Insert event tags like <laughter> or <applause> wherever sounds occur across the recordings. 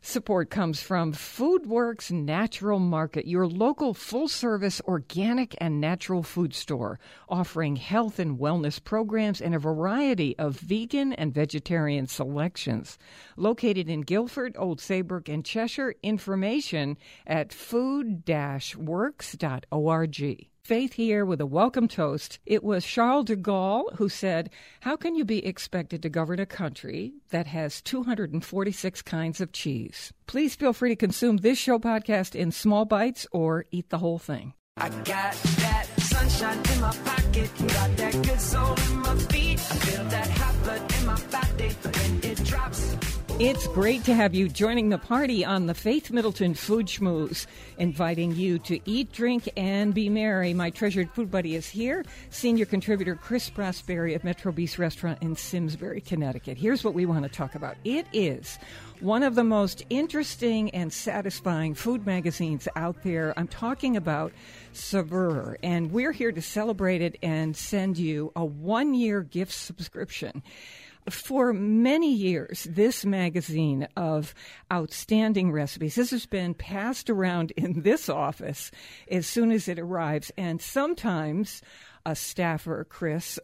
Support comes from FoodWorks Natural Market, your local full service organic and natural food store, offering health and wellness programs and a variety of vegan and vegetarian selections. Located in Guilford, Old Saybrook, and Cheshire, information at food works.org. Faith here with a welcome toast. It was Charles de Gaulle who said, How can you be expected to govern a country that has 246 kinds of cheese? Please feel free to consume this show podcast in small bites or eat the whole thing. I got that sunshine in my pocket, got that good soul in my feet. I feel that hot blood in my body. It's great to have you joining the party on the Faith Middleton Food Schmooze, inviting you to eat, drink, and be merry. My treasured food buddy is here, senior contributor Chris Prosperi of Metro Bis Restaurant in Simsbury, Connecticut. Here's what we want to talk about. It is one of the most interesting and satisfying food magazines out there. I'm talking about Saveur, and we're here to celebrate it and send you a one year gift subscription for many years, this magazine of outstanding recipes, this has been passed around in this office as soon as it arrives. And sometimes a staffer, Chris,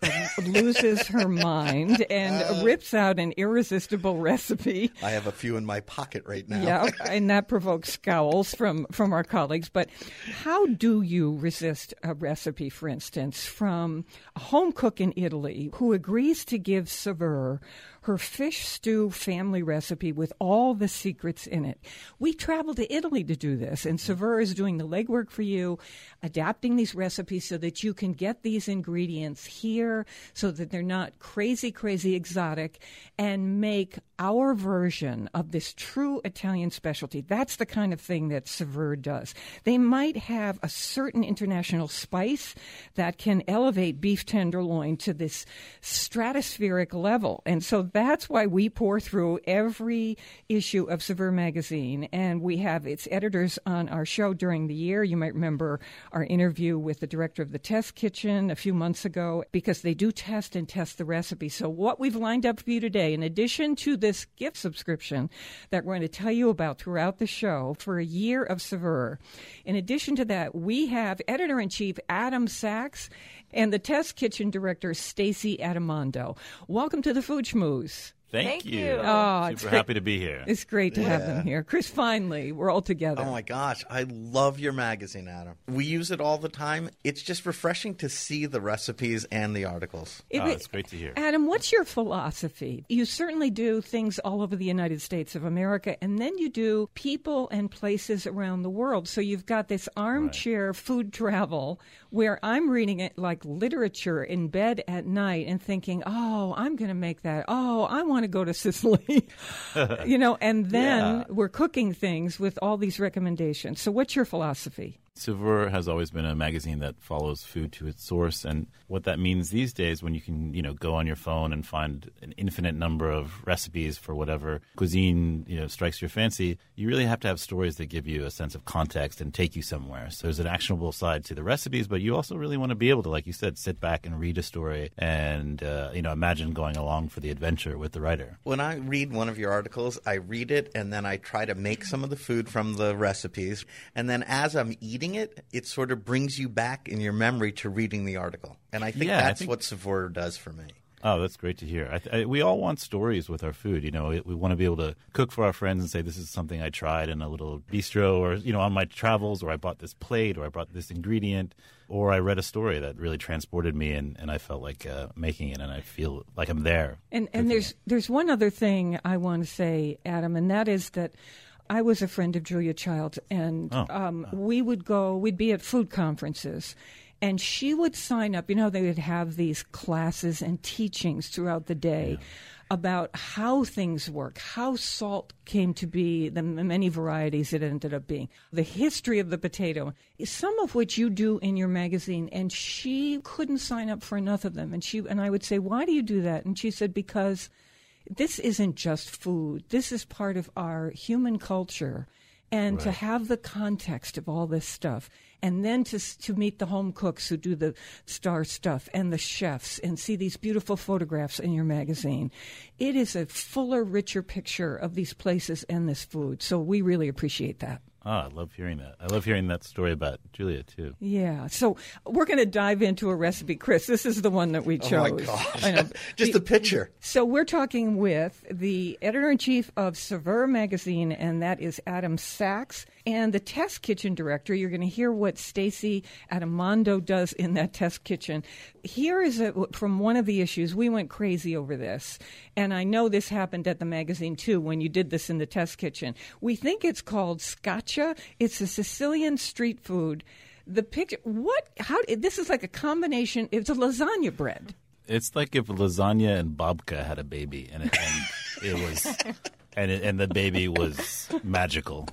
loses her mind and uh, rips out an irresistible recipe. I have a few in my pocket right now. Yeah, <laughs> and that provokes scowls from, from our colleagues. But how do you resist a recipe, for instance, from a home cook in Italy who agrees to give Saveur her fish stew family recipe with all the secrets in it. We traveled to Italy to do this, and Saveur is doing the legwork for you, adapting these recipes so that you can get these ingredients here so that they're not crazy, crazy exotic, and make our version of this true Italian specialty. That's the kind of thing that Saveur does. They might have a certain international spice that can elevate beef tenderloin to this stratospheric level. And so that's why we pour through every issue of Saveur magazine, and we have its editors on our show during the year. You might remember our interview with the director of the test kitchen a few months ago, because they do test and test the recipe. So, what we've lined up for you today, in addition to this gift subscription that we're going to tell you about throughout the show for a year of Saveur, in addition to that, we have editor in chief Adam Sachs and the test kitchen director Stacy Adimando. Welcome to the Food Schmooze. Thank, Thank you. you. Oh, Super happy to be here. It's great to yeah. have them here. Chris, finally, we're all together. Oh my gosh, I love your magazine, Adam. We use it all the time. It's just refreshing to see the recipes and the articles. It, oh, it's great to hear. Adam, what's your philosophy? You certainly do things all over the United States of America, and then you do people and places around the world. So you've got this armchair right. food travel where I'm reading it like literature in bed at night and thinking, oh, I'm going to make that. Oh, I want to go to <laughs> Sicily. you know, and then yeah. we're cooking things with all these recommendations. So, what's your philosophy? Saveur has always been a magazine that follows food to its source, and what that means these days, when you can, you know, go on your phone and find an infinite number of recipes for whatever cuisine you know strikes your fancy, you really have to have stories that give you a sense of context and take you somewhere. So there's an actionable side to the recipes, but you also really want to be able to, like you said, sit back and read a story and uh, you know imagine going along for the adventure with the writer. When I read one of your articles, I read it and then I try to make some of the food from the recipes, and then as I'm eating reading it, it sort of brings you back in your memory to reading the article. And I think yeah, that's I think... what Saveur does for me. Oh, that's great to hear. I, I, we all want stories with our food. You know, we, we, want to be able to cook for our friends and say, "This is something I tried in a little bistro," or you know, on my travels, or I bought this plate, or I brought this ingredient, or I read a story that really transported me, and, and I felt like uh, making it, and I feel like I'm there. And and there's it. there's one other thing I want to say, Adam, and that is that I was a friend of Julia Childs, and oh. um, we would go, we'd be at food conferences, and she would sign up. You know, they would have these classes and teachings throughout the day. Yeah. about how things work, how salt came to be, the many varieties it ended up being, the history of the potato, some of which you do in your magazine. And she couldn't sign up for enough of them. And she and I would say, why do you do that? And she said, because this isn't just food. This is part of our human culture. And right. to have the context of all this stuff, and then to, to meet the home cooks who do the star stuff and the chefs and see these beautiful photographs in your magazine. It is a fuller, richer picture of these places and this food. So we really appreciate that. Oh, I love hearing that. I love hearing that story about Julia too. Yeah. So we're going to dive into a recipe, Chris. This is the one that we chose. Oh my gosh! <laughs> Just the, the picture. So we're talking with the editor in chief of Saveur magazine, and that is Adam Sachs, and the test kitchen director. You're going to hear what Stacy Adimando does in that test kitchen. Here is a, from one of the issues. We went crazy over this, and I know this happened at the magazine too when you did this in the test kitchen. We think it's called Scotch it's a Sicilian street food. The picture, what? How? This is like a combination. It's a lasagna bread. It's like if lasagna and babka had a baby, and it, and it was, <laughs> and it, and the baby was magical.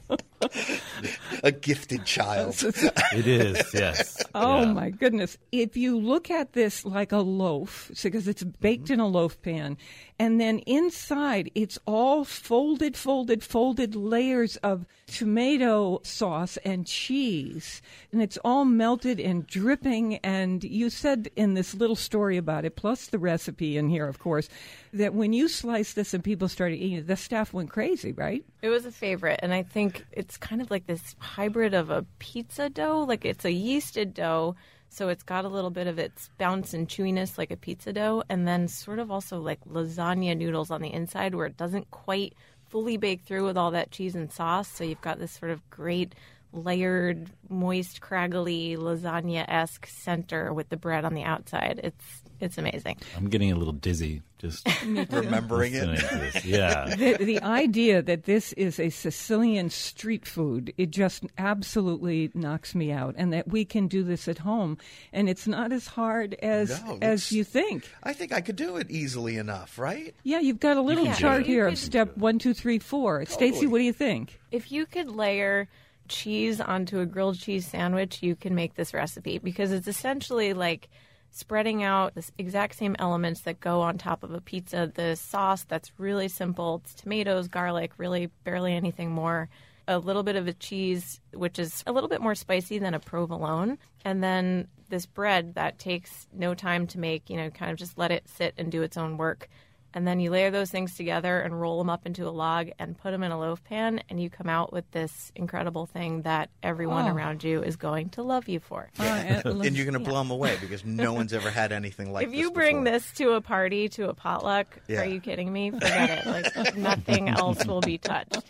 a gifted child. <laughs> it is, yes. Oh yeah. my goodness! If you look at this like a loaf, because it's baked mm-hmm. in a loaf pan, and then inside it's all folded, folded, folded layers of tomato sauce and cheese. And it's all melted and dripping. And you said in this little story about it, plus the recipe in here, of course, that when you sliced this and people started eating it, the staff went crazy, right? It was a favorite. And I think it's kind of like this hybrid of a pizza dough. Like it's a yeasted dough so it's got a little bit of its bounce and chewiness like a pizza dough, and then sort of also like lasagna noodles on the inside where it doesn't quite fully bake through with all that cheese and sauce. So you've got this sort of great layered, moist, craggly lasagna esque center with the bread on the outside. It's it's amazing. I'm getting a little dizzy just <laughs> remembering it. Yeah. <laughs> The, the, idea that this is a Sicilian street food, it just absolutely knocks me out. And that we can do this at home. And it's not as hard as no, as you think. I think I could do it easily enough, right? Yeah, you've got a little chart here of step one, two, three, four. Totally. Stacy, what do you think? If you could layer cheese onto a grilled cheese sandwich, you can make this recipe because it's essentially like – spreading out the exact same elements that go on top of a pizza. The sauce that's really simple. It's tomatoes, garlic, really barely anything more. A little bit of a cheese, which is a little bit more spicy than a provolone. And then this bread that takes no time to make, you know, kind of just let it sit and do its own work and then you layer those things together and roll them up into a log and put them in a loaf pan and you come out with this incredible thing that everyone oh. around you is going to love you for. Yeah. <laughs> and you're going to blow them away because no one's ever had anything like if this you bring before. this to a party to a potluck yeah. are you kidding me? Forget it. Like nothing else will be touched.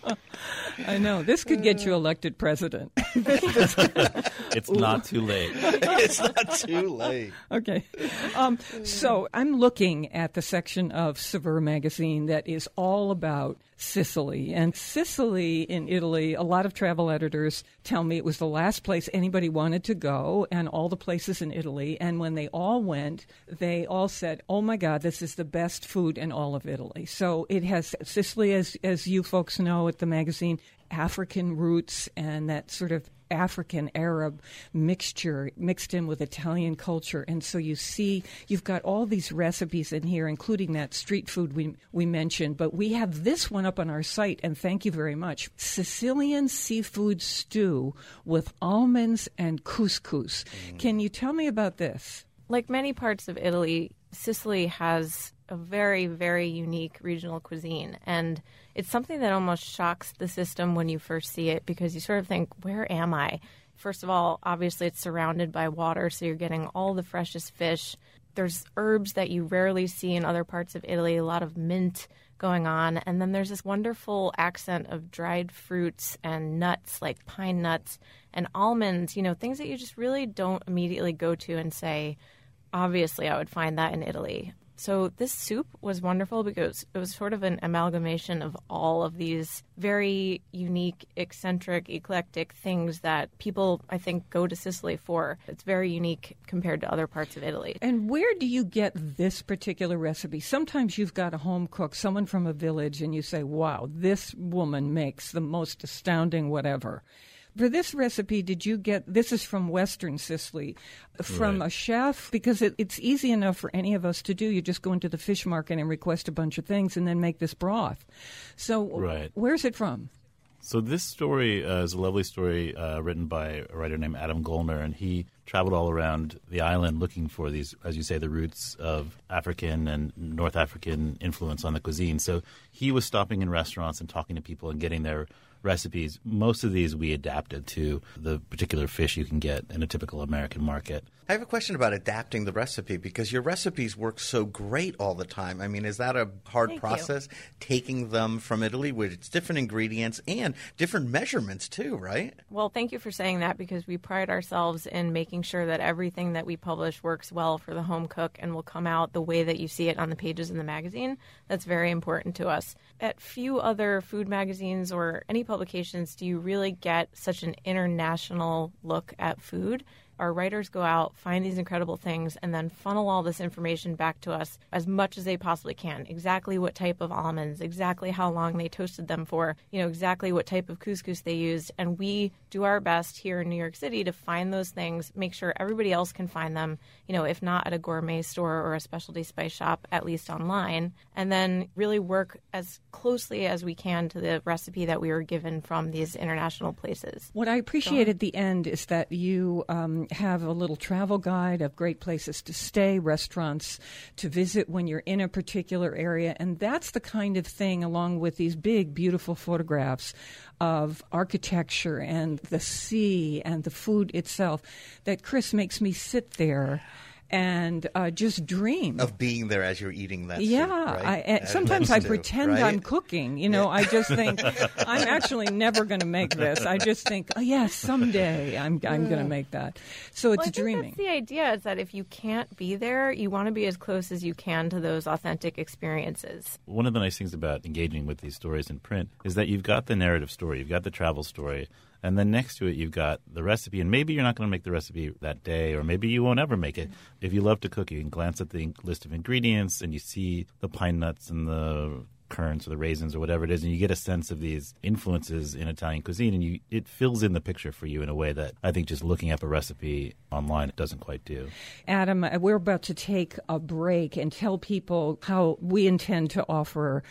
I know. This could get you elected president. <laughs> It's not too late. <laughs> It's not too late. Okay. Um, so i'm looking at the section of Saveur magazine that is all about Sicily. And Sicily in Italy, a lot of travel editors tell me it was the last place anybody wanted to go, and all the places in Italy. And when they all went, they all said, Oh my God, this is the best food in all of Italy. So it has Sicily, as, as you folks know at the magazine, African roots and that sort of African Arab mixture mixed in with Italian culture. And so you see, you've got all these recipes in here, including that street food we, we mentioned. But we have this one up on our site, and thank you very much Sicilian seafood stew with almonds and couscous. Mm. Can you tell me about this? Like many parts of Italy, Sicily has a very, very unique regional cuisine. And it's something that almost shocks the system when you first see it because you sort of think, where am I? First of all, obviously, it's surrounded by water, so you're getting all the freshest fish. There's herbs that you rarely see in other parts of Italy, a lot of mint going on. And then there's this wonderful accent of dried fruits and nuts like pine nuts and almonds, you know, things that you just really don't immediately go to and say, obviously, I would find that in Italy. So this soup was wonderful because it was sort of an amalgamation of all of these very unique, eccentric, eclectic things that people, I think, go to Sicily for. It's very unique compared to other parts of Italy. And where do you get this particular recipe? Sometimes you've got a home cook, someone from a village, and you say, wow, this woman makes the most astounding whatever. For this recipe, did you get this is from Western Sicily from Right. a chef? Because it, it's easy enough for any of us to do. You just go into the fish market and request a bunch of things and then make this broth. So, Right. where's it from? So this story uh, is a lovely story uh, written by a writer named Adam Gollner, and he traveled all around the island looking for these, as you say, the roots of African and North African influence on the cuisine. So he was stopping in restaurants and talking to people and getting their recipes. Most of these we adapted to the particular fish you can get in a typical American market. I have a question about adapting the recipe because your recipes work so great all the time. I mean, is that a hard Thank you. process taking them from Italy with its different ingredients and different measurements too, right? Well, thank you for saying that because we pride ourselves in making sure that everything that we publish works well for the home cook and will come out the way that you see it on the pages in the magazine. That's very important to us. At few other food magazines or any publications do you really get such an international look at food. Our writers go out, find these incredible things, and then funnel all this information back to us as much as they possibly can. Exactly what type of almonds, exactly how long they toasted them for, you know, exactly what type of couscous they used. And we do our best here in New York City to find those things, make sure everybody else can find them, you know, if not at a gourmet store or a specialty spice shop, at least online, and then really work as closely as we can to the recipe that we were given from these international places. What I appreciate at the end is that you um, have a little travel guide of great places to stay, restaurants to visit when you're in a particular area. And that's the kind of thing, along with these big, beautiful photographs of architecture and the sea and the food itself, that Chris makes me sit there and uh, just dream Of being there as you're eating that. yeah, soup, right? I, As sometimes I do, pretend right? I'm cooking. You know, I just think <laughs> I'm actually never going to make this. I just think, oh yeah, someday I'm I'm going to make that. So it's Well, I think dreaming. That's the idea is that if you can't be there, you want to be as close as you can to those authentic experiences. One of the nice things about engaging with these stories in print is that you've got the narrative story, you've got the travel story, and then next to it you've got the recipe. And maybe you're not going to make the recipe that day, or maybe you won't ever make it. Mm-hmm. If you love to cook, you can glance at the list of ingredients and you see the pine nuts and the currants or the raisins or whatever it is, and you get a sense of these influences in Italian cuisine, and you it fills in the picture for you in a way that I think just looking up a recipe online doesn't quite do. Adam, we're about to take a break and tell people how we intend to offer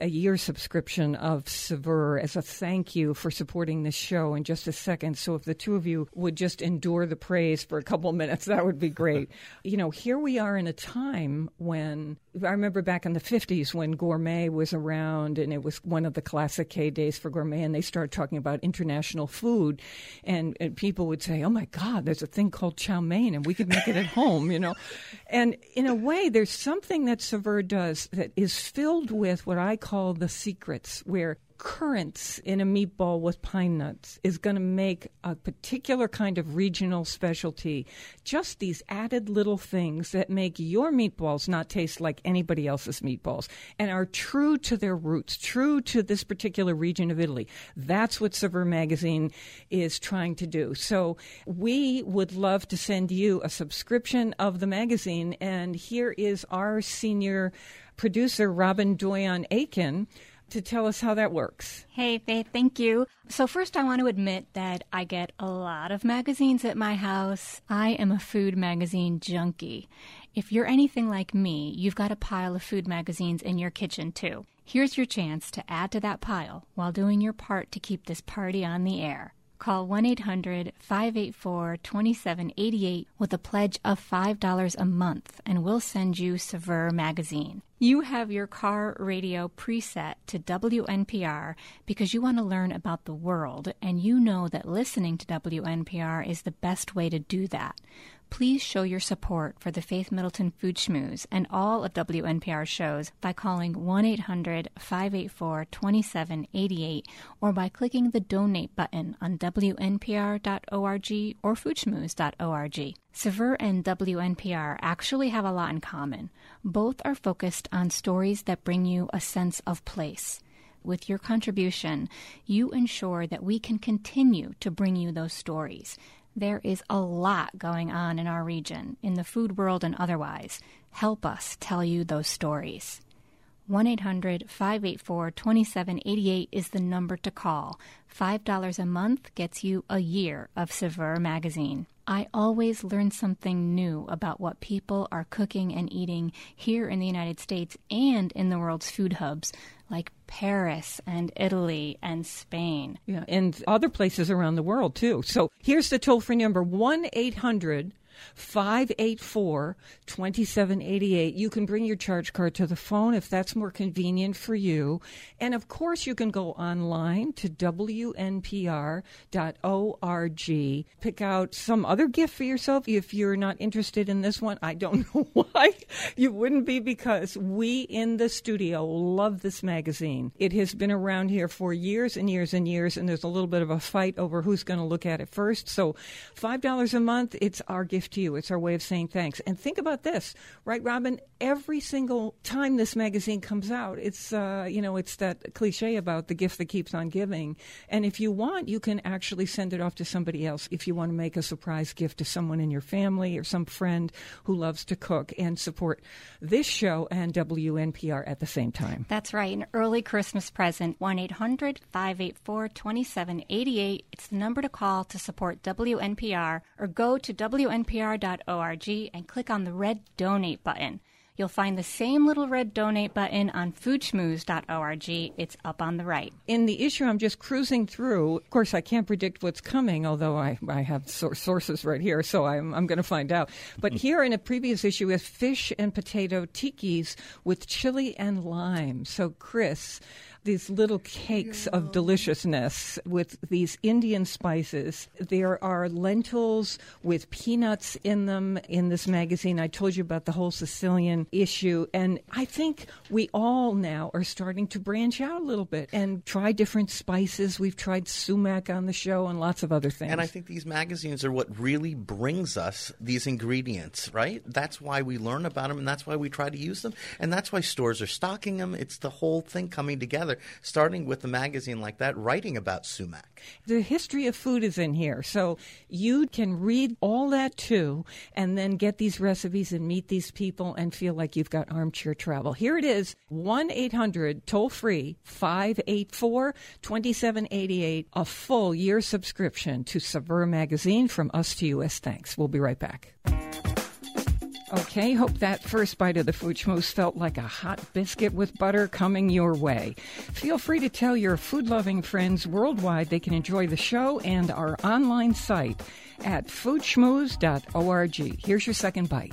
a year subscription of Saveur as a thank you for supporting this show in just a second. So if the two of you would just endure the praise for a couple <laughs> minutes, that would be great. <laughs> you know, here we are in a time when I remember back in the 50s when gourmet was around and it was one of the classic K days for gourmet and they started talking about international food and, and people would say, oh my God, there's a thing called chow mein and we could make it at home, you know. <laughs> And in a way, there's something that Saveur does that is filled with what I call the secrets where currants in a meatball with pine nuts is going to make a particular kind of regional specialty. Just these added little things that make your meatballs not taste like anybody else's meatballs and are true to their roots, true to this particular region of Italy. That's what Saveur Magazine is trying to do. So we would love to send you a subscription of the magazine. And here is our senior producer, Robin Doyon Aiken to tell us how that works. Hey, Faith, thank you. So, first, I want to admit that I get a lot of magazines at my house. I am a food magazine junkie. If you're anything like me, you've got a pile of food magazines in your kitchen, too. Here's your chance to add to that pile while doing your part to keep this party on the air. Call 1 800 584 2788 with a pledge of $5 a month, and we'll send you Saveur Magazine. You have your car radio preset to WNPR because you want to learn about the world, and you know that listening to WNPR is the best way to do that. Please show your support for the Faith Middleton Food Schmooze and all of WNPR shows by calling 1 800 584 2788 or by clicking the donate button on WNPR.org or foodschmooze.org. Saveur and WNPR actually have a lot in common. Both are focused on stories that bring you a sense of place. With your contribution, you ensure that we can continue to bring you those stories. There is a lot going on in our region, in the food world and otherwise. Help us tell you those stories. 1 800 584 2788 is the number to call. $5 a month gets you a year of Saveur magazine. I always learn something new about what people are cooking and eating here in the United States and in the world's food hubs like Paris and Italy and Spain. Yeah, and other places around the world too. So here's the toll free number 1 800 584 2788. You can bring your charge card to the phone if that's more convenient for you. And of course, you can go online to WNPR.org. Pick out some other gift for yourself if you're not interested in this one. I don't <laughs> know why you wouldn't be because we in the studio love this magazine. It has been around here for years and years and years, and there's a little bit of a fight over who's going to look at it first. So, $5 a month, it's our gift to you. It's our way of saying thanks. And think about this, right, Robin? Every single time this magazine comes out, it's uh, you know it's that cliche about the gift that keeps on giving. And if you want, you can actually send it off to somebody else. If you want to make a surprise gift to someone in your family or some friend who loves to cook and support this show and WNPR at the same time. That's right. An early Christmas present. 1 800 584 2788. It's the number to call to support WNPR or go to WNPR.org and click on the red donate button. You'll find the same little red donate button on foodschmooze.org. It's up on the right. In the issue I'm just cruising through, of course, I can't predict what's coming, although I, I have sources right here, so I'm, I'm going to find out. But mm. here in a previous issue is fish and potato tikkis with chili and lime. So, Chris, these little cakes of deliciousness with these Indian spices. There are lentils with peanuts in them in this magazine. I told you about the whole Sicilian issue. And I think we all now are starting to branch out a little bit and try different spices. We've tried sumac on the show and lots of other things. And I think these magazines are what really brings us these ingredients, right? That's why we learn about them and that's why we try to use them. And that's why stores are stocking them. It's the whole thing coming together starting with a magazine like that, writing about sumac. The history of food is in here. So you can read all that too, and then get these recipes and meet these people and feel like you've got armchair travel. Here it is 1 800 toll free 584 2788, a full year subscription to Saveur magazine from us to US. Thanks. We'll be right back. Okay, hope that first bite of the foodschmooze felt like a hot biscuit with butter coming your way. Feel free to tell your food loving friends worldwide they can enjoy the show and our online site at foodschmooze.org. Here's your second bite.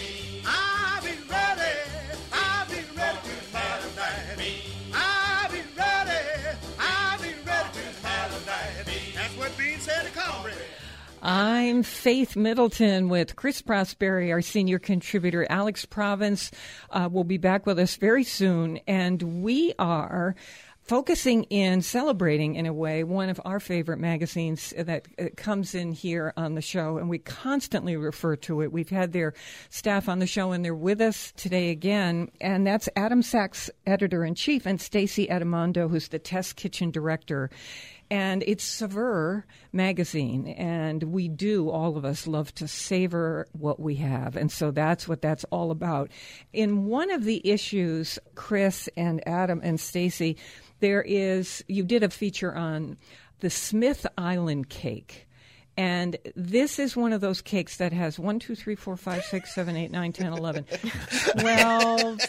I'm Faith Middleton with Chris Prosperi, our senior contributor. Alex Province uh, will be back with us very soon, and we are focusing in celebrating in a way one of our favorite magazines that uh, comes in here on the show and we constantly refer to it we've had their staff on the show and they're with us today again and that's adam sachs editor-in-chief and stacy adimando who's the test kitchen director and it's Saveur magazine, and we do all of us love to savor what we have, and so that's what that's all about. In one of the issues, Chris and Adam and Stacy, there is you did a feature on the Smith Island cake. And this is one of those cakes that has 1, 2, 3, 4, 5, 6, 7, 8, 9, 10, 11, 12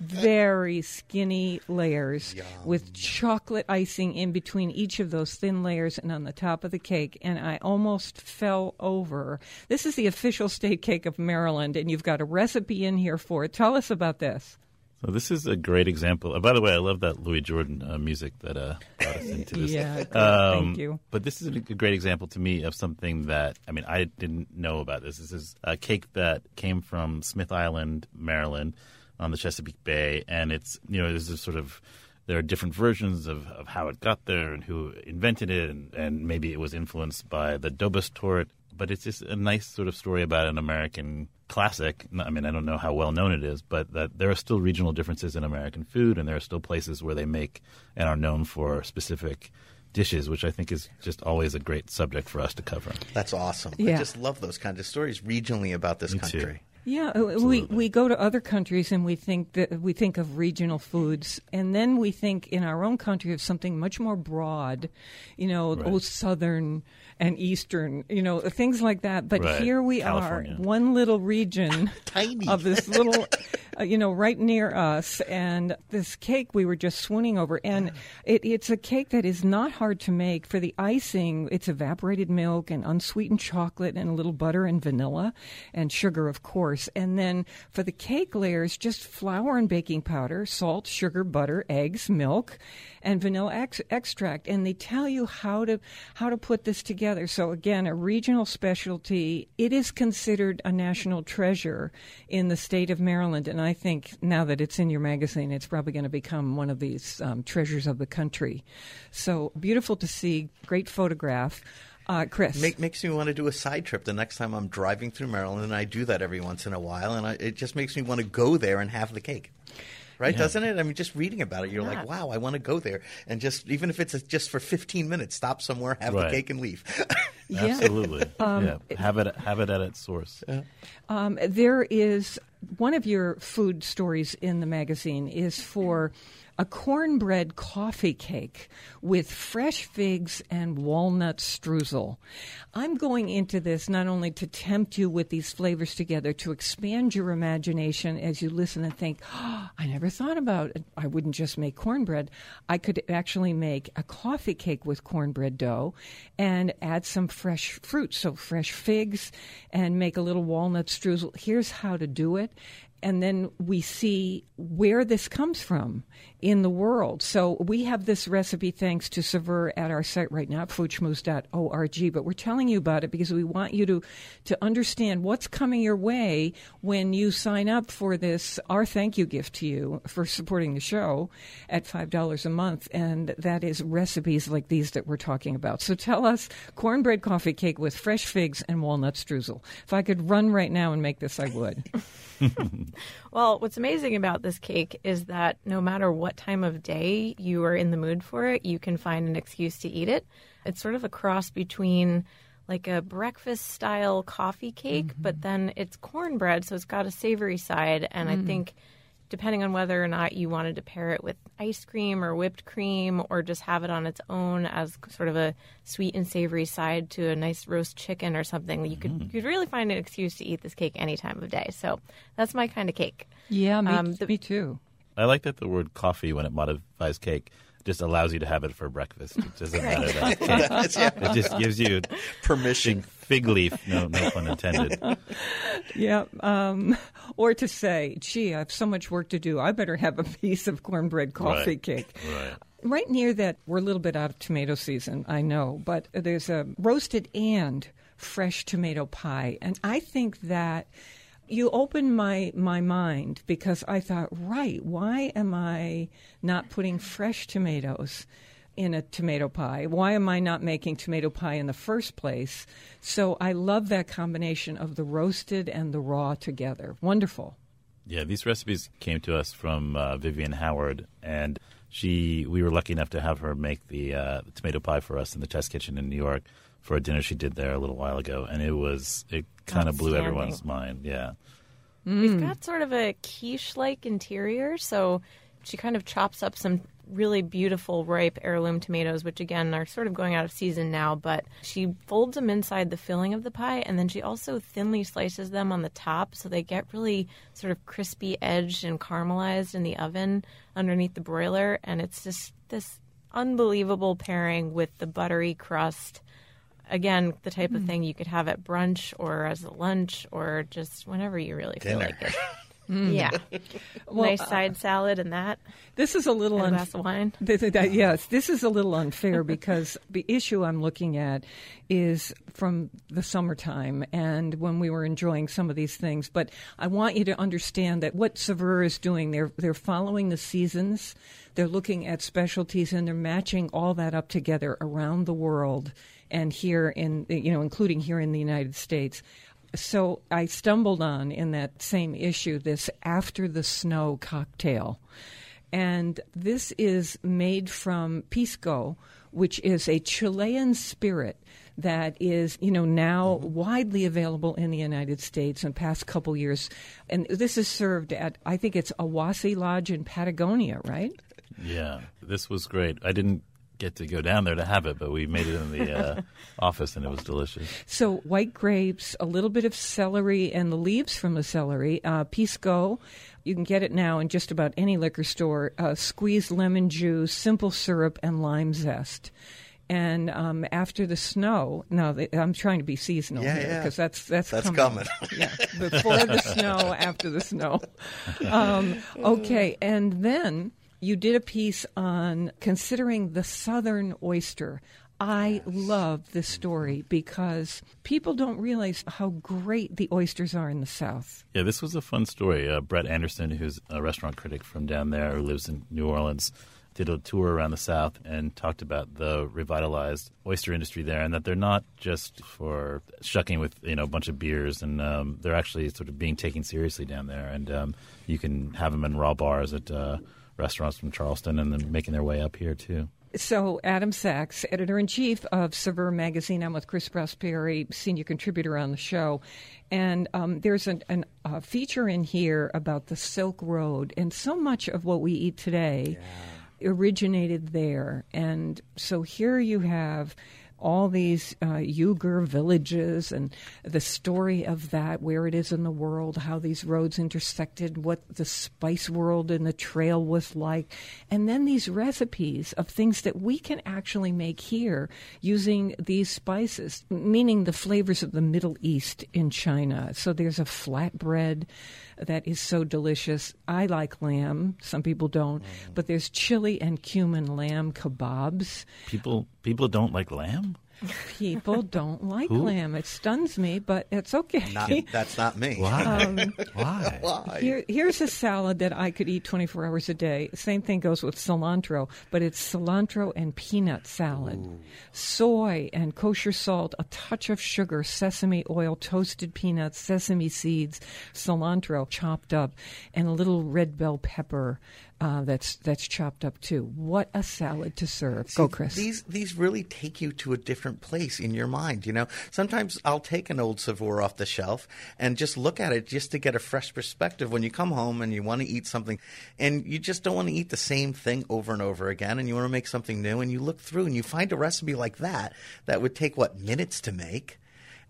very skinny layers with chocolate icing in between each of those thin layers and on the top of the cake. And I almost fell over. This is the official state cake of Maryland, and you've got a recipe in here for it. Tell us about this. So this is a great example. Uh, by the way, I love that Louis Jordan uh, music that uh, brought us into this. Yeah, good. Thank you. But this is a great example to me of something that I mean I didn't know about this. This is a cake that came from Smith Island, Maryland, on the Chesapeake Bay, and it's you know there's this sort of there are different versions of, of how it got there and who invented it, and, and maybe it was influenced by the Dobos Torte. But it's just a nice sort of story about an American classic. I mean, I don't know how well known it is, but that there are still regional differences in American food, and there are still places where they make and are known for specific dishes, which I think is just always a great subject for us to cover. That's awesome. I just love those kinds of stories regionally about this Me too. Yeah, uh, we we go to other countries and we think that we think of regional foods, and then we think in our own country of something much more broad, you know, Right. oh southern and eastern, you know, things like that. But Right. here we California. are, one little region <laughs> of this little, uh, you know, right near us, and this cake we were just swooning over, and it, it's a cake that is not hard to make. For the icing, it's evaporated milk and unsweetened chocolate and a little butter and vanilla and sugar, of course. And then for the cake layers, just flour and baking powder, salt, sugar, butter, eggs, milk, and vanilla ex- extract. And they tell you how to how to put this together. So again, a regional specialty. It is considered a national treasure in the state of Maryland, and I think now that it's in your magazine, it's probably going to become one of these um, treasures of the country. So beautiful to see. Great photograph. Uh, Chris. Make, makes me want to do a side trip the next time I'm driving through Maryland, and I do that every once in a while, and I, it just makes me want to go there and have the cake. Right, doesn't it? I mean, just reading about it, you're like, wow, I want to go there, and just even if it's just for 15 minutes, stop somewhere, have the cake, and leave. <laughs> yeah. Absolutely, <laughs> Um, yeah. Have it have it at its source. Um, there is one of your food stories in the magazine is for a cornbread coffee cake with fresh figs and walnut streusel. I'm going into this not only to tempt you with these flavors together, to expand your imagination as you listen and think, oh, I never thought about it. I wouldn't just make cornbread. I could actually make a coffee cake with cornbread dough and add some fresh fruit, so fresh figs, and make a little walnut streusel. Here's how to do it. And then we see where this comes from in the world. So we have this recipe thanks to Saveur at our site right now, foodschmooze.org. But we're telling you about it because we want you to, to understand what's coming your way when you sign up for this, our thank you gift to you for supporting the show at $5 a month. And that is recipes like these that we're talking about. So tell us cornbread coffee cake with fresh figs and walnut streusel. If I could run right now and make this, I would. <laughs> Well, what's amazing about this cake is that no matter what time of day you are in the mood for it, you can find an excuse to eat it. It's sort of a cross between like a breakfast style coffee cake, mm-hmm. but then it's cornbread, so it's got a savory side. And I mm. think depending on whether or not you wanted to pair it with ice cream or whipped cream or just have it on its own as sort of a sweet and savory side to a nice roast chicken or something, you could you could really find an excuse to eat this cake any time of day. So that's my kind of cake. Yeah, me, Um, the- me too. I like that the word coffee when it modifies cake just allows you to have it for breakfast. It doesn't <laughs> matter that cake. That's- yeah, It just gives you permission. Fig leaf. No, no pun intended. <laughs> Yeah, um, or to say, gee, I have so much work to do. I better have a piece of cornbread coffee Right. cake. Right. Right near that, we're a little bit out of tomato season, I know, but there's a roasted and fresh tomato pie. And I think that you opened my, my mind because I thought, right, why am I not putting fresh tomatoes in a tomato pie? Why am I not making tomato pie in the first place? So I love that combination of the roasted and the raw together. Wonderful. Yeah, these recipes came to us from uh, Vivian Howard, and she we were lucky enough to have her make the, uh, the tomato pie for us in the test kitchen in New York for a dinner she did there a little while ago, and it was it kind of blew everyone's mind. Yeah, We've got sort of a quiche like interior, so she kind of chops up some really beautiful ripe heirloom tomatoes, which again are sort of going out of season now. But she folds them inside the filling of the pie, and then she also thinly slices them on the top so they get really sort of crispy edged and caramelized in the oven underneath the broiler. And it's just this unbelievable pairing with the buttery crust. Again, the type of hmm. thing you could have at brunch or as a lunch or just whenever you really feel like it. <laughs> Mm. Yeah. <laughs> nice side salad and that. This is a little And a unf- of wine. <laughs> Th- th- that- yes, this is a little unfair <laughs> because the issue I'm looking at is from the summertime and when we were enjoying some of these things. But I want you to understand that what Saveur is doing, they're they're following the seasons. They're looking at specialties and they're matching all that up together around the world and here in you know, including here in the United States. So I stumbled on in that same issue this after the snow cocktail. And this is made from pisco, which is a Chilean spirit that is, you know, now mm-hmm. widely available in the United States in the past couple years. And this is served at, I think it's Awasi Lodge in Patagonia, right? Yeah, this was great. I didn't get to go down there to have it, but we made it in the uh, <laughs> office, and it was delicious. So white grapes, a little bit of celery, and the leaves from the celery. Uh, pisco, you can get it now in just about any liquor store. Uh, squeezed lemon juice, simple syrup, and lime zest. And um, after the snow, now th- I'm trying to be seasonal Yeah, here yeah. because that's that's That's coming. coming. <laughs> yeah, before the snow, after the snow. <laughs> Um, okay, and then you did a piece on considering the southern oyster. I love this story because people don't realize how great the oysters are in the South. Yeah, this was a fun story. Uh, Brett Anderson, who's a restaurant critic from down there who lives in New Orleans, did a tour around the South and talked about the revitalized oyster industry there, and that they're not just for shucking with you know a bunch of beers, and um, they're actually sort of being taken seriously down there. And um, you can have them in raw bars at uh, restaurants from Charleston, and then making their way up here too. So, Adam Sachs, editor in chief of Saveur magazine. I'm with Chris Prosperi, senior contributor on the show. And um, there's an, an, a feature in here about the Silk Road. And so much of what we eat today originated there. And so here you have all these uh, Uyghur villages and the story of that, where it is in the world, how these roads intersected, what the spice world and the trail was like, and then these recipes of things that we can actually make here using these spices, meaning the flavors of the Middle East in China. So there's a flatbread that is so delicious. I like lamb. Some people don't, mm. but there's chili and cumin lamb kebabs. People people don't like lamb. People don't like Who? lamb. It stuns me, but it's okay. Not, that's not me. Why? Um, Why? Why? Here, here's a salad that I could eat 24 hours a day. Same thing goes with cilantro, but it's cilantro and peanut salad. Soy and kosher salt, a touch of sugar, sesame oil, toasted peanuts, sesame seeds, cilantro chopped up, and a little red bell pepper uh, that's that's chopped up too. What a salad to serve. Go, Chris. These these really take you to a different place in your mind. You know, sometimes I'll take an old Saveur off the shelf and just look at it just to get a fresh perspective. When you come home and you want to eat something, and you just don't want to eat the same thing over and over again, and you want to make something new, and you look through and you find a recipe like that that would take what minutes to make.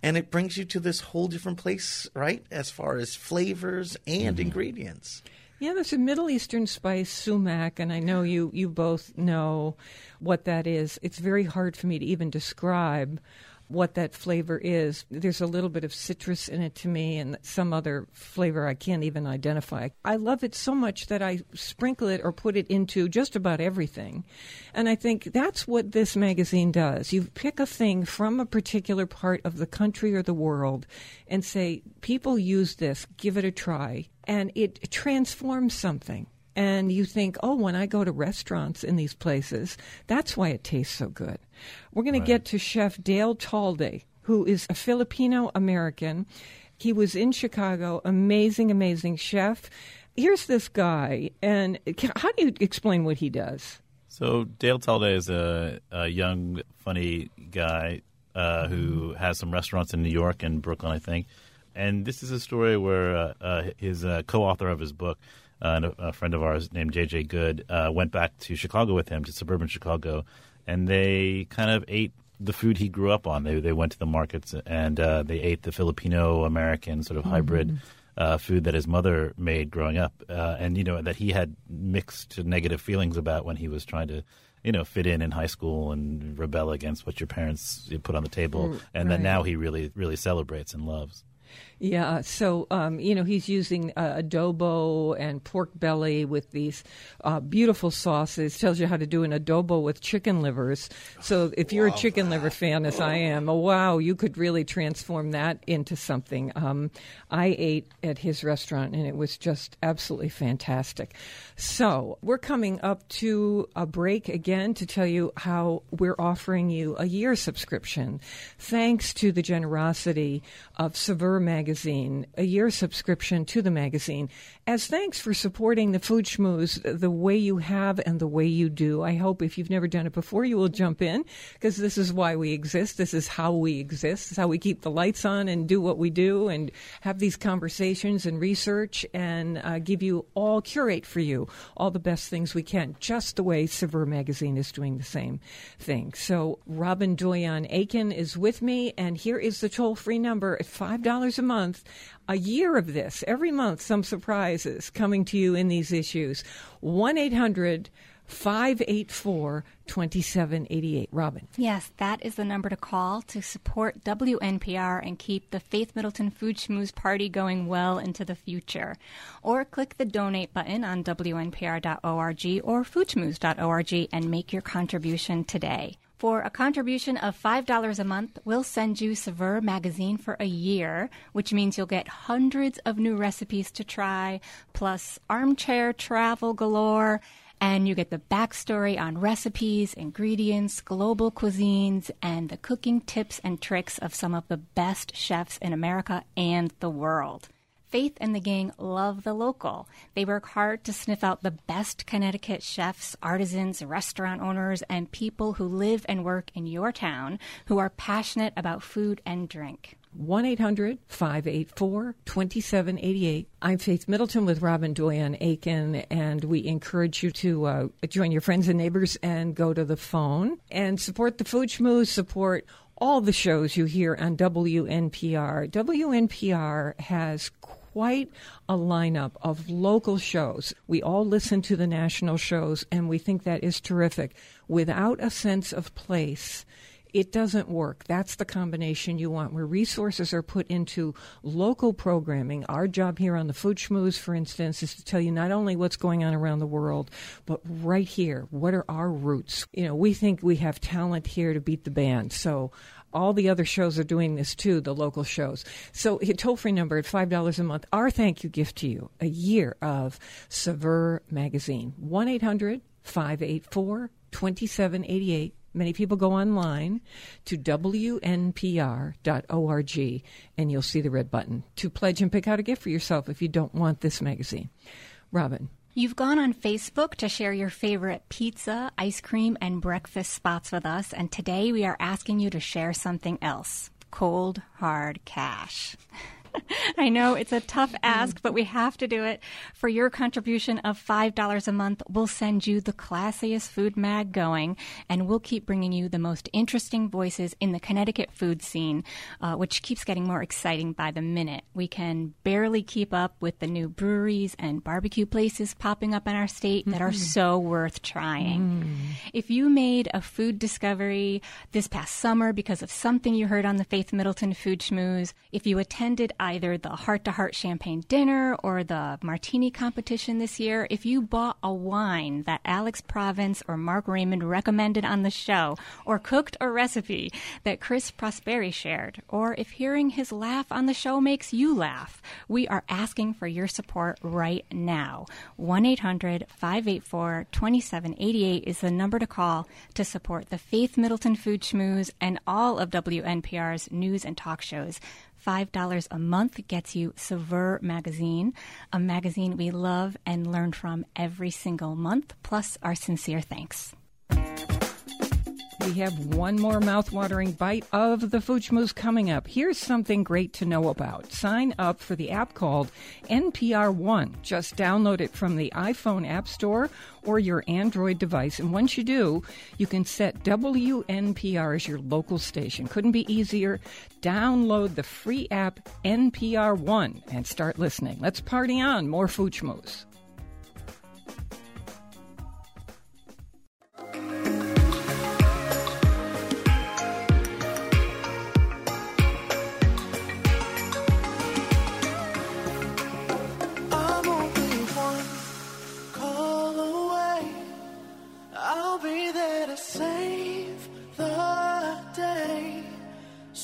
And it brings you to this whole different place, right? As far as flavors and ingredients. Yeah, there's a Middle Eastern spice, sumac, and I know you, you both know what that is. It's very hard for me to even describe what that flavor is. There's a little bit of citrus in it to me and some other flavor I can't even identify. I love it so much that I sprinkle it or put it into just about everything. And I think that's what this magazine does. You pick a thing from a particular part of the country or the world and say, people use this, give it a try. And it transforms something and you think, oh, when I go to restaurants in these places, that's why it tastes so good. We're going to get to Chef Dale Talde, who is a Filipino American. He was in Chicago, amazing, amazing chef. Here's this guy, and how do you explain what he does? So Dale Talde is a, a young, funny guy uh, who has some restaurants in New York and Brooklyn, I think. And this is a story where uh, uh, his uh, co-author of his book and a, a, friend of ours named JJ Goode uh, went back to Chicago with him to suburban Chicago, and they kind of ate the food he grew up on. They they went to the markets and uh, they ate the Filipino American sort of mm-hmm. hybrid. Uh, food that his mother made growing up, uh, and you know that he had mixed negative feelings about when he was trying to you know, fit in in high school and rebel against what your parents put on the table, mm, and right. that now he really, really celebrates and loves. Yeah, so um, you know he's using uh, adobo and pork belly with these uh, beautiful sauces. Tells you how to do an adobo with chicken livers. So if you're a chicken liver fan, as I am, oh, wow, you could really transform that into something. Um, I ate at his restaurant and it was just absolutely fantastic. So we're coming up to a break again to tell you how we're offering you a year subscription, thanks to the generosity of Saveur magazine, a year subscription to the magazine. As thanks for supporting the Food Schmooze the way you have and the way you do. I hope if you've never done it before, you will jump in because this is why we exist. This is how we exist. This is how we keep the lights on and do what we do and have these conversations and research and uh, give you all, curate for you all the best things we can, just the way Saveur magazine is doing the same thing. So Robin Doyon Aiken is with me, and here is the toll free number at $5 a month a year of this, every month, some surprises coming to you in these issues. 1 800 584 2788. Robin. Yes, that is the number to call to support WNPR and keep the Faith Middleton Food Schmooze party going well into the future. Or click the donate button on WNPR.org or foodschmooze.org and make your contribution today. For a contribution of $5 a month, we'll send you Saveur magazine for a year, which means you'll get hundreds of new recipes to try, plus armchair travel galore, and you get the backstory on recipes, ingredients, global cuisines, and the cooking tips and tricks of some of the best chefs in America and the world. Faith and the gang love the local. They work hard to sniff out the best Connecticut chefs, artisans, restaurant owners, and people who live and work in your town who are passionate about food and drink. 1 800 584 2788. I'm Faith Middleton with Robin Doyon Aiken, and we encourage you to uh, join your friends and neighbors and go to the phone and support the Food Schmooze, support all the shows you hear on WNPR. WNPR has quite a lineup of local shows. We all listen to the national shows, and we think that is terrific. Without a sense of place, it doesn't work. That's the combination you want, where resources are put into local programming. Our job here on the Food Schmooze, for instance, is to tell you not only what's going on around the world, but right here, what are our roots? You know, we think we have talent here to beat the band. So all the other shows are doing this too, the local shows. So, toll free number at $5 a month. Our thank you gift to you a year of Saveur magazine. 1 800 584 2788. Many people go online to WNPR.org and you'll see the red button to pledge and pick out a gift for yourself if you don't want this magazine. Robin. You've gone on Facebook to share your favorite pizza, ice cream, and breakfast spots with us, and today we are asking you to share something else cold, hard cash. <laughs> <laughs> I know it's a tough ask, but we have to do it. For your contribution of $5 a month, we'll send you the classiest food mag going, and we'll keep bringing you the most interesting voices in the Connecticut food scene, uh, which keeps getting more exciting by the minute. We can barely keep up with the new breweries and barbecue places popping up in our state that are mm-hmm. so worth trying. Mm. If you made a food discovery this past summer because of something you heard on the Faith Middleton Food Schmooze, if you attended either the heart to heart champagne dinner or the martini competition this year, if you bought a wine that Alex Province or Mark Raymond recommended on the show, or cooked a recipe that Chris Prosperi shared, or if hearing his laugh on the show makes you laugh, we are asking for your support right now. 1 800 584 2788 is the number to call to support the Faith Middleton Food Schmooze and all of WNPR's news and talk shows. $5 a month gets you Saveur magazine, a magazine we love and learn from every single month, plus our sincere thanks. We have one more mouthwatering bite of the Food Schmooze coming up. Here's something great to know about. Sign up for the app called NPR One. Just download it from the iPhone App Store or your Android device. And once you do, you can set WNPR as your local station. Couldn't be easier. Download the free app NPR One and start listening. Let's party on. More. I'm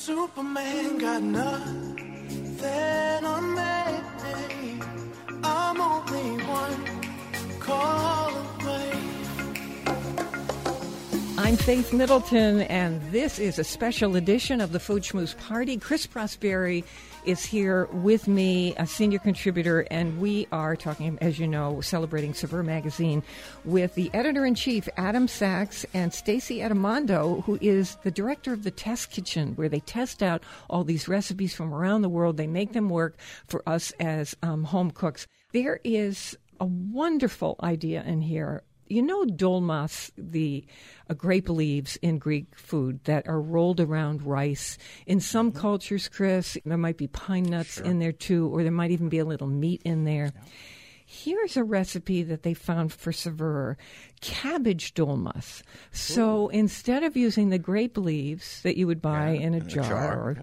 Superman got nothing on me. I'm only one call away. I'm Faith Middleton, and this is a special edition of the Food Schmooze Party. Chris Prosperi is here with me, a senior contributor, and we are talking, as you know, celebrating Saveur magazine with the editor in chief, Adam Sachs, and Stacy Adimando, who is the director of the Test Kitchen, where they test out all these recipes from around the world. They make them work for us as um, home cooks. There is a wonderful idea in here you know dolmas, the uh, grape leaves in Greek food that are rolled around rice. In some cultures, Chris, there might be pine nuts in there too, or there might even be a little meat in there. Here's a recipe that they found for saveur cabbage dolmas. So instead of using the grape leaves that you would buy in a jar, jar, or,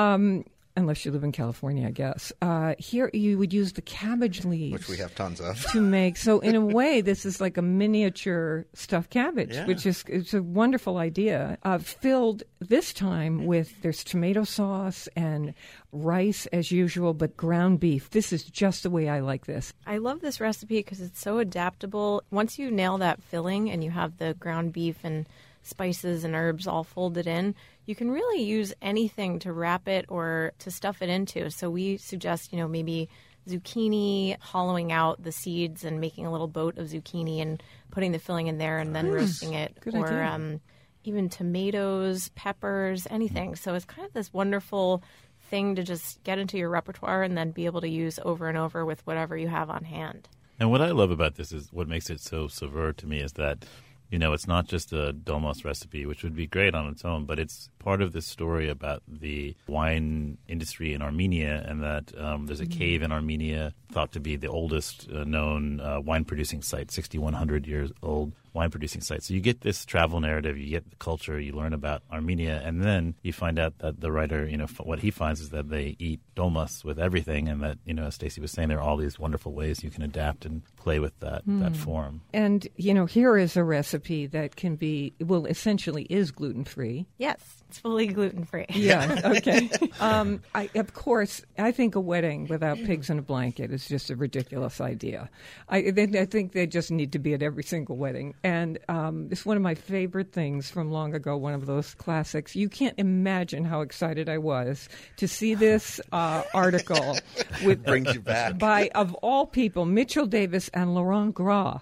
um, unless you live in California, I guess, uh, here you would use the cabbage leaves which we have tons of. to make. So in a way, this is like a miniature stuffed cabbage, Yeah. which is it's a wonderful idea. Uh, filled this time with there's tomato sauce and rice as usual, but ground beef. This is just the way I like this. I love this recipe because it's so adaptable. Once you nail that filling and you have the ground beef and spices and herbs all folded in, you can really use anything to wrap it or to stuff it into. So we suggest, you know, maybe zucchini, hollowing out the seeds and making a little boat of zucchini and putting the filling in there and then roasting it. Good or idea. um, even tomatoes, peppers, anything. So it's kind of this wonderful thing to just get into your repertoire and then be able to use over and over with whatever you have on hand. And what I love about this is what makes it so Saveur to me is that, you know, it's not just a Dolmas recipe, which would be great on its own, but it's part of this story about the wine industry in Armenia and that um, there's a cave in Armenia thought to be the oldest uh, known uh, wine producing site, 6,100 years old wine producing site. So you get this travel narrative, you get the culture, you learn about Armenia, and then you find out that the writer, you know, f- what he finds is that they eat dolmas with everything, and that, you know, as Stacy was saying, there are all these wonderful ways you can adapt and play with that that form. And you know, here is a recipe that can be well, essentially is gluten free. Yes, it's fully gluten free. Yeah. Okay. <laughs> um, I, of course, I think a wedding without pigs in a blanket is just a ridiculous idea. I, they, I think they just need to be at every single wedding. And um, it's one of my favorite things from long ago. One of those classics. You can't imagine how excited I was to see this uh, article <laughs> with Brings you back. by of all people, Mitchell Davis and Laurent Gras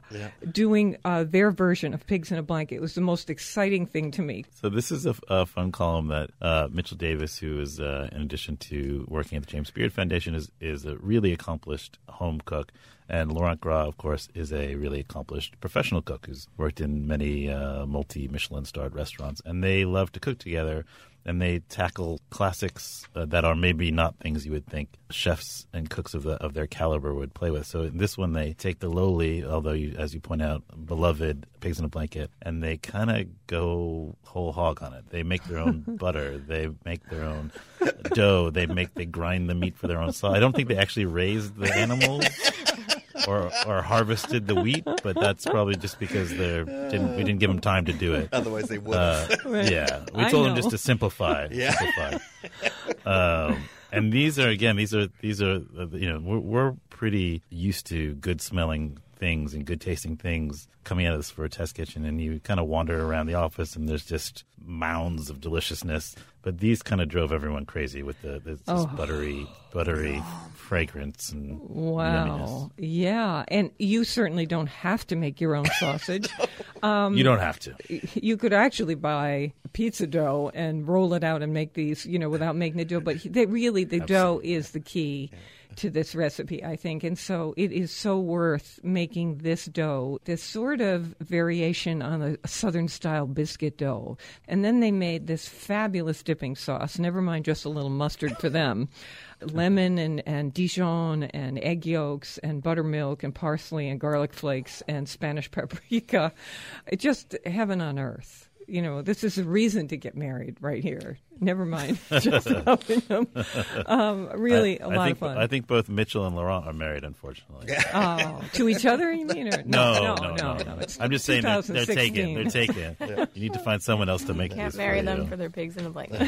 doing uh, their version of Pigs in a Blanket. It was the most exciting thing to me. So this is a, a fun column that uh, Mitchell Davis, who is uh, in addition to working at the James Beard Foundation, is is a really accomplished home cook, and Laurent Gras, of course, is a really accomplished professional cook who's worked in many uh, multi Michelin starred restaurants, and they love to cook together. And they tackle classics uh, that are maybe not things you would think chefs and cooks of the, of their caliber would play with. So in this one, they take the lowly, although you, as you point out, beloved pigs in a blanket, and they kind of go whole hog on it. They make their own <laughs> butter. They make their own dough. They make they grind the meat for their own sauce. I don't think they actually raised the animals. <laughs> Or, or harvested the wheat, but that's probably just because they didn't we didn't give them time to do it. Otherwise, they would. Uh, <laughs> yeah, we I told them just to simplify. <laughs> Yeah. Simplify. um, and these are again, these are these are uh, you know we're, we're pretty used to good smelling things and good tasting things coming out of this for a test kitchen, and you kind of wander around the office, and there's just mounds of deliciousness. But these kind of drove everyone crazy with the this Oh. buttery, buttery <sighs> fragrance and Wow. Yeah. And you certainly don't have to make your own sausage. <laughs> yumminess. you don't have to. you could actually buy pizza dough and roll it out and make these, you know, without making the dough. But they really, the dough is the key to this recipe, I think. And so it is so worth making this dough, this sort of variation on a southern style biscuit dough. And then they made this fabulous dipping sauce, never mind just a little mustard for them. <laughs> Lemon and, and Dijon and egg yolks and buttermilk and parsley and garlic flakes and Spanish paprika. <laughs> Just heaven on earth you know, this is a reason to get married right here. Never mind <laughs> just helping them. Um, really, a I lot think, of fun. I think both Mitchell and Laurent are married, unfortunately. oh, to each other, you mean? Or, <laughs> No, no, no, no, It's I'm just saying they're, they're taken. They're taken. <laughs> You need to find someone else to make Can't this marry for them you. for their pigs in a blanket.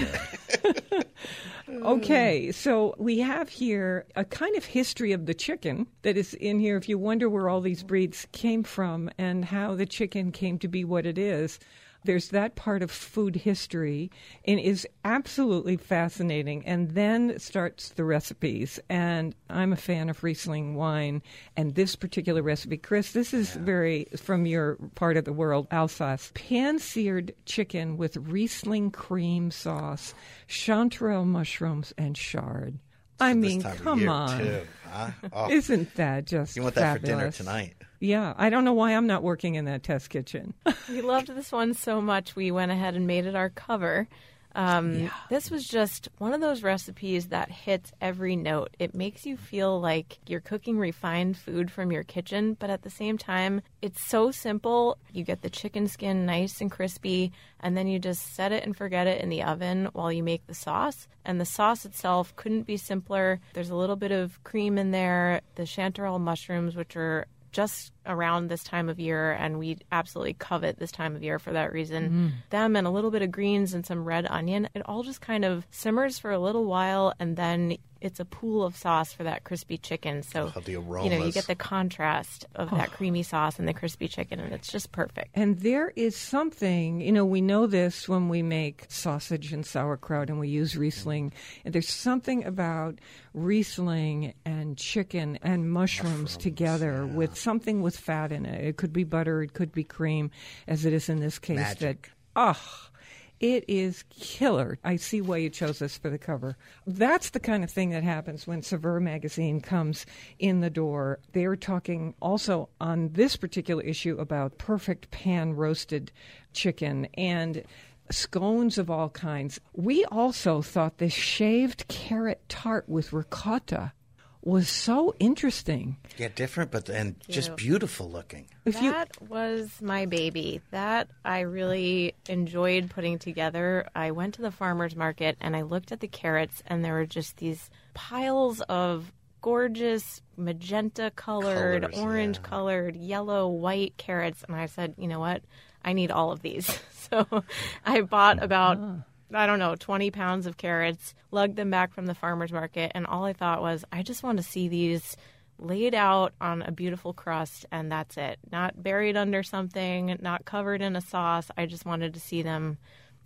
Okay, so we have here a kind of history of the chicken that is in here. If you wonder where all these breeds came from and how the chicken came to be what it is, there's that part of food history and is absolutely fascinating. And then starts the recipes. And I'm a fan of Riesling wine and this particular recipe. Chris, this is very from your part of the world, Alsace. Pan seared chicken with Riesling cream sauce, chanterelle mushrooms, and chard. I mean, come on. too, huh? Oh, <laughs> Isn't that just you want that for dinner tonight? Yeah, I don't know why I'm not working in that test kitchen. <laughs> we loved this one so much, we went ahead and made it our cover. Um, This was just one of those recipes that hits every note. It makes you feel like you're cooking refined food from your kitchen, but at the same time, it's so simple. You get the chicken skin nice and crispy, and then you just set it and forget it in the oven while you make the sauce. And the sauce itself couldn't be simpler. There's a little bit of cream in there, the chanterelle mushrooms, which are just around this time of year, and we absolutely covet this time of year for that reason. Mm-hmm. Them and a little bit of greens and some red onion. It all just kind of simmers for a little while, and then it's a pool of sauce for that crispy chicken. So Oh, the you know you get the contrast of that creamy sauce and the crispy chicken, and it's just perfect. And there is something, you know, we know this when we make sausage and sauerkraut and we use Riesling. And there's something about Riesling and chicken and mushrooms, together with something with fat in it. It could be butter, it could be cream, as it is in this case. Magic. That, oh, it is killer. I see why you chose this for the cover. That's the kind of thing that happens when Saveur magazine comes in the door. They are talking also on this particular issue about perfect pan roasted chicken and scones of all kinds. We also thought this shaved carrot tart with ricotta was so interesting. Yeah, different, but and just beautiful looking. If you that was my baby. That I really enjoyed putting together. I went to the farmer's market and I looked at the carrots, and there were just these piles of gorgeous magenta colored, Colors, orange yeah. colored, yellow, white carrots. And I said, you know what? I need all of these. <laughs> so I bought about. Ah. I don't know, 20 pounds of carrots, lugged them back from the farmer's market, and all I thought was, I just want to see these laid out on a beautiful crust, and that's it. Not buried under something, not covered in a sauce. I just wanted to see them,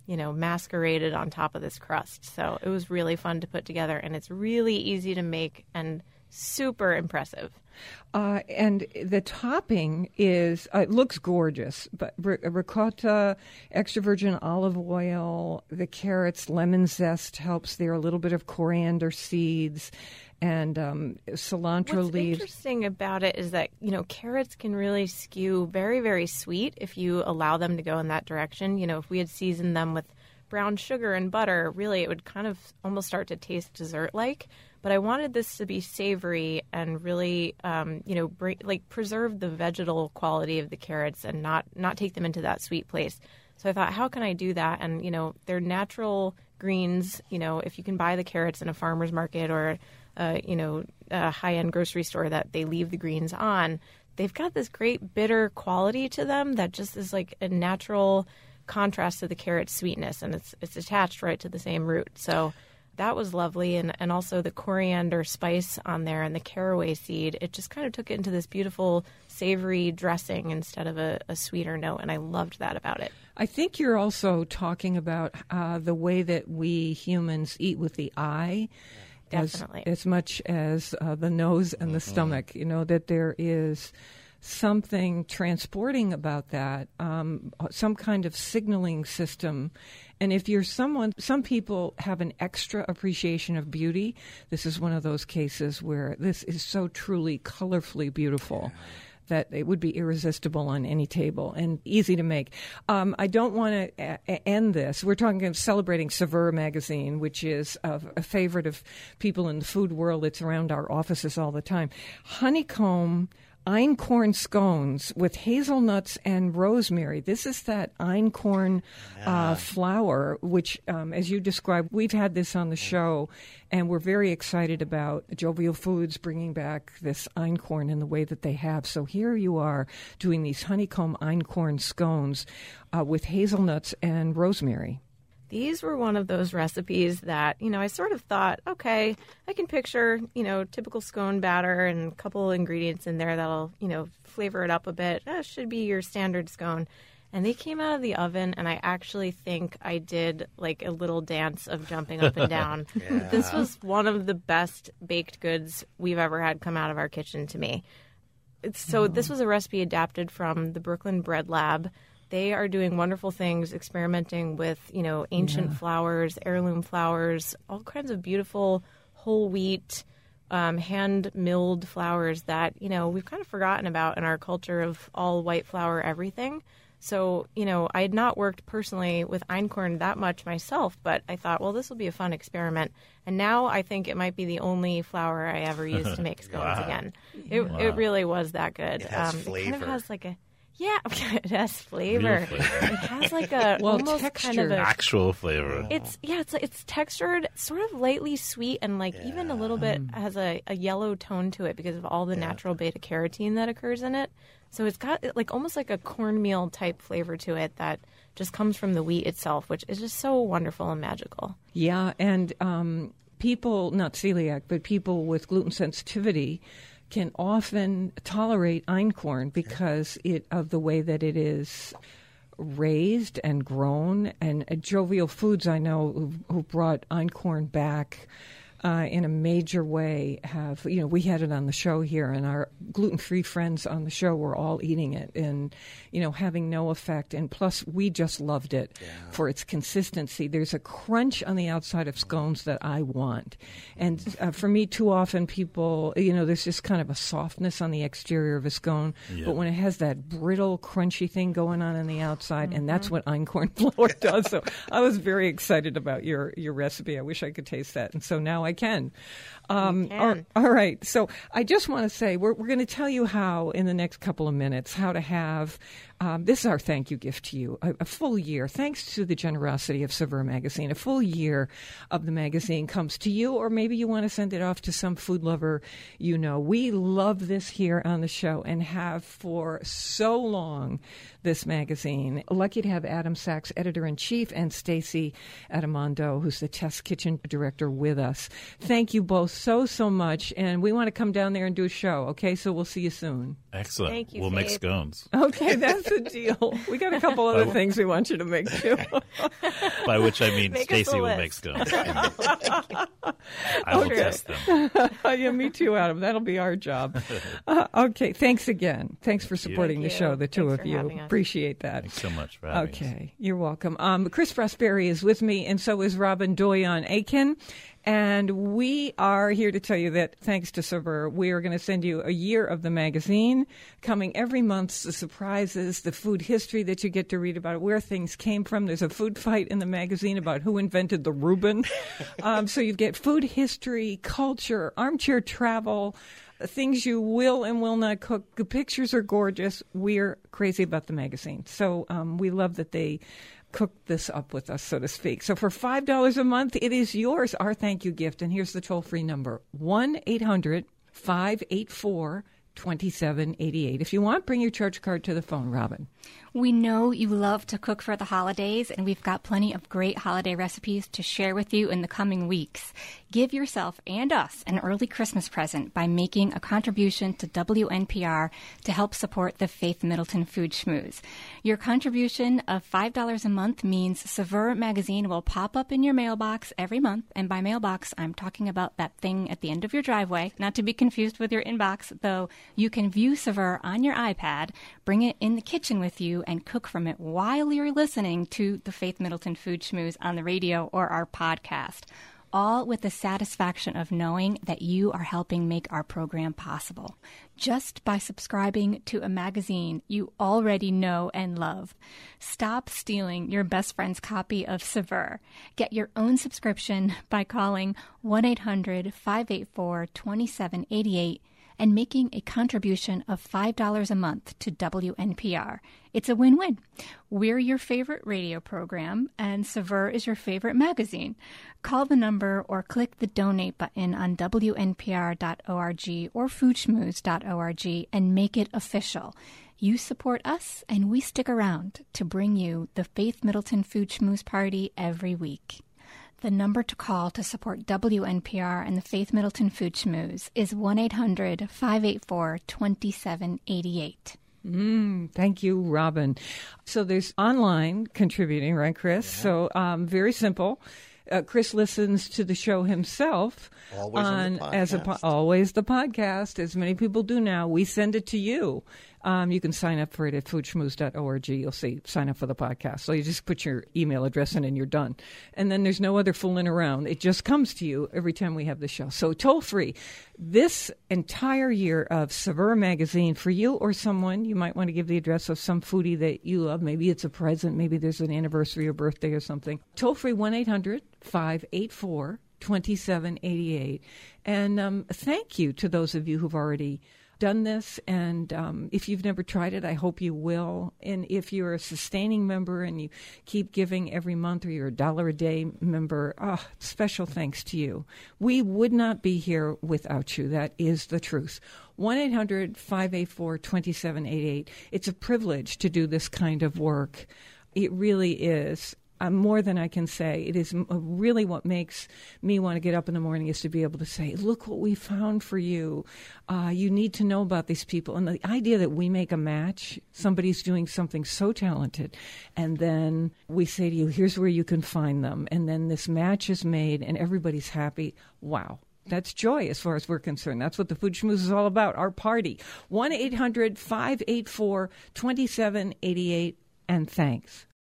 you know, masqueraded on top of this crust. So it was really fun to put together, and it's really easy to make and super impressive. Uh, and the topping is uh, it looks gorgeous, but ri- ricotta, extra virgin olive oil, the carrots, lemon zest helps there. A little bit of coriander seeds, and um, cilantro leaves. What's leaves. interesting about it is that you know carrots can really skew very very sweet if you allow them to go in that direction. You know, if we had seasoned them with brown sugar and butter, really it would kind of almost start to taste dessert like. But I wanted this to be savory and really, um, you know, bring, like preserve the vegetal quality of the carrots and not not take them into that sweet place. So I thought, how can I do that? And you know, they're natural greens. You know, if you can buy the carrots in a farmer's market or uh, you know, a high end grocery store that they leave the greens on, they've got this great bitter quality to them that just is like a natural contrast to the carrot sweetness, and it's it's attached right to the same root. So that was lovely and, and also the coriander spice on there and the caraway seed it just kind of took it into this beautiful savory dressing instead of a, a sweeter note and i loved that about it I think you're also talking about uh, the way that we humans eat with the eye. As, Definitely. as much as uh, the nose and the stomach, you know, that there is something transporting about that, um, some kind of signaling system. And if you're someone, some people have an extra appreciation of beauty. This is one of those cases where this is so truly colorfully beautiful. That it would be irresistible on any table and easy to make. Um, I don't want to a- end this. We're talking of celebrating Saveur magazine, which is a, a favorite of people in the food world. It's around our offices all the time. Honeycomb einkorn scones with hazelnuts and rosemary. This is that einkorn uh, flour, which, um, as you described, we've had this on the show, and we're very excited about Jovial Foods bringing back this einkorn in the way that they have. So here you are doing these honeycomb einkorn scones uh, with hazelnuts and rosemary. These were one of those recipes that you know I sort of thought, okay, I can picture you know typical scone batter and a couple ingredients in there that'll you know flavor it up a bit. That should be your standard scone. And they came out of the oven, and I actually think I did like a little dance of jumping up and down. <laughs> This was one of the best baked goods we've ever had come out of our kitchen to me. So hmm. this was a recipe adapted from the Brooklyn Bread Lab. They are doing wonderful things, experimenting with you know ancient flowers, heirloom flowers, all kinds of beautiful whole wheat, um, hand milled flowers that you know we've kind of forgotten about in our culture of all white flour everything. So, you know, I had not worked personally with einkorn that much myself, but I thought, well, this will be a fun experiment. And now I think it might be the only flour I ever use to <laughs> make scones again. It, it really was that good. It has It kind flavor. of has like a yeah, <laughs> it has flavor. Flavor. It has like a <laughs> Well, almost kind of a Actual flavor. it's yeah, it's it's textured, sort of lightly sweet, and like even a little bit has a, a yellow tone to it because of all the natural beta carotene that occurs in it. So it's got like almost like a cornmeal type flavor to it that just comes from the wheat itself, which is just so wonderful and magical. Yeah, and um, people, not celiac, but people with gluten sensitivity can often tolerate einkorn because it of the way that it is raised and grown. And uh, Jovial Foods, I know, who, who brought einkorn back. Uh, in a major way, have you know we had it on the show here, and our gluten-free friends on the show were all eating it, and you know having no effect. And plus, we just loved it for its consistency. There's a crunch on the outside of scones that I want, and uh, for me, too often people, you know, there's just kind of a softness on the exterior of a scone, but when it has that brittle, crunchy thing going on on the outside, and that's what einkorn <laughs> flour does. So I was very excited about your your recipe. I wish I could taste that, and so now I can. Um, all- all right. So I just want to say we're, we're going to tell you how in the next couple of minutes how to have um, this is our thank you gift to you a, a full year thanks to the generosity of Saveur magazine a full year of the magazine comes to you or maybe you want to send it off to some food lover you know we love this here on the show and have for so long this magazine lucky to have Adam Sachs editor in chief and Stacy Adimando who's the test kitchen director with us thank you both so so much and we want to come down there and do a show okay so we'll see you soon Excellent. Thank you, we'll make scones. Okay, that's the deal. We got a couple other <laughs> things we want you to make too. <laughs> By which I mean Make us a Stacy will make scones. <laughs> I will Okay. test them. yeah, me too, Adam. That'll be our job. Uh, okay, thanks again. Thanks for supporting Thank the show, the two Thanks of for you. Appreciate that. Thanks so much for having us. Okay, you're welcome. Um, Chris Prosperi is with me, and so is Robin Doyon Aiken. And we are here to tell you that thanks to Saveur, we are going to send you a year of the magazine coming every month. The surprises, the food history that you get to read about, where things came from. There's a food fight in the magazine about who invented the Reuben. <laughs> um, so you get food history, culture, armchair travel, things you will and will not cook. The pictures are gorgeous. We're crazy about the magazine. So um, we love that they cooked this up with us, so to speak. So for $5 a month, it is yours, our thank you gift. And here's the toll free number 1 800 584 2788. If you want, bring your charge card to the phone, Robin. We know you love to cook for the holidays, and we've got plenty of great holiday recipes to share with you in the coming weeks. Give yourself and us an early Christmas present by making a contribution to WNPR to help support the Faith Middleton Food Schmooze. Your contribution of $5 a month means Saveur magazine will pop up in your mailbox every month, and by mailbox, I'm talking about that thing at the end of your driveway, not to be confused with your inbox, though you can view Saveur on your iPad, bring it in the kitchen with you, and cook from it while you're listening to the Faith Middleton Food Schmooze on the radio or our podcast. All with the satisfaction of knowing that you are helping make our program possible. Just by subscribing to a magazine you already know and love. Stop stealing your best friend's copy of Saveur. Get your own subscription by calling 1 800 584 2788 and making a contribution of $5 a month to WNPR. It's a win win. We're your favorite radio program, and Saveur is your favorite magazine. Call the number or click the donate button on WNPR.org or foodschmooze.org and make it official. You support us, and we stick around to bring you the Faith Middleton Food Schmooze Party every week. The number to call to support WNPR and the Faith Middleton Food Schmooze is 1 800 584 2788. Mm, thank you, Robin. So there's online contributing, right, Chris? Yeah. So um, very simple. Uh, Chris listens to the show himself always on, on the as a always the podcast, as many people do now. We send it to you um, you can sign up for it at foodschmooze.org. You'll see sign up for the podcast. So you just put your email address in and you're done. And then there's no other fooling around. It just comes to you every time we have the show. So toll free. This entire year of Saveur magazine for you or someone, you might want to give the address of some foodie that you love. Maybe it's a present, maybe there's an anniversary or birthday or something. Toll free 1 800 584 2788. And um, thank you to those of you who've already done this, and um, if you've never tried it, I hope you will. And if you're a sustaining member and you keep giving every month, or you're a dollar a day member, oh, special thanks to you. We would not be here without you. That is the truth. 1 800 584 2788. It's a privilege to do this kind of work. It really is uh, more than I can say. It is uh, really what makes me want to get up in the morning is to be able to say, "Look what we found for you. Uh, you need to know about these people." And the idea that we make a match, somebody's doing something so talented, and then we say to you, "Here's where you can find them," and then this match is made, and everybody's happy. Wow. That's joy as far as we're concerned. That's what the Food Schmooze is all about, our party. 1 800 584 2788, and thanks.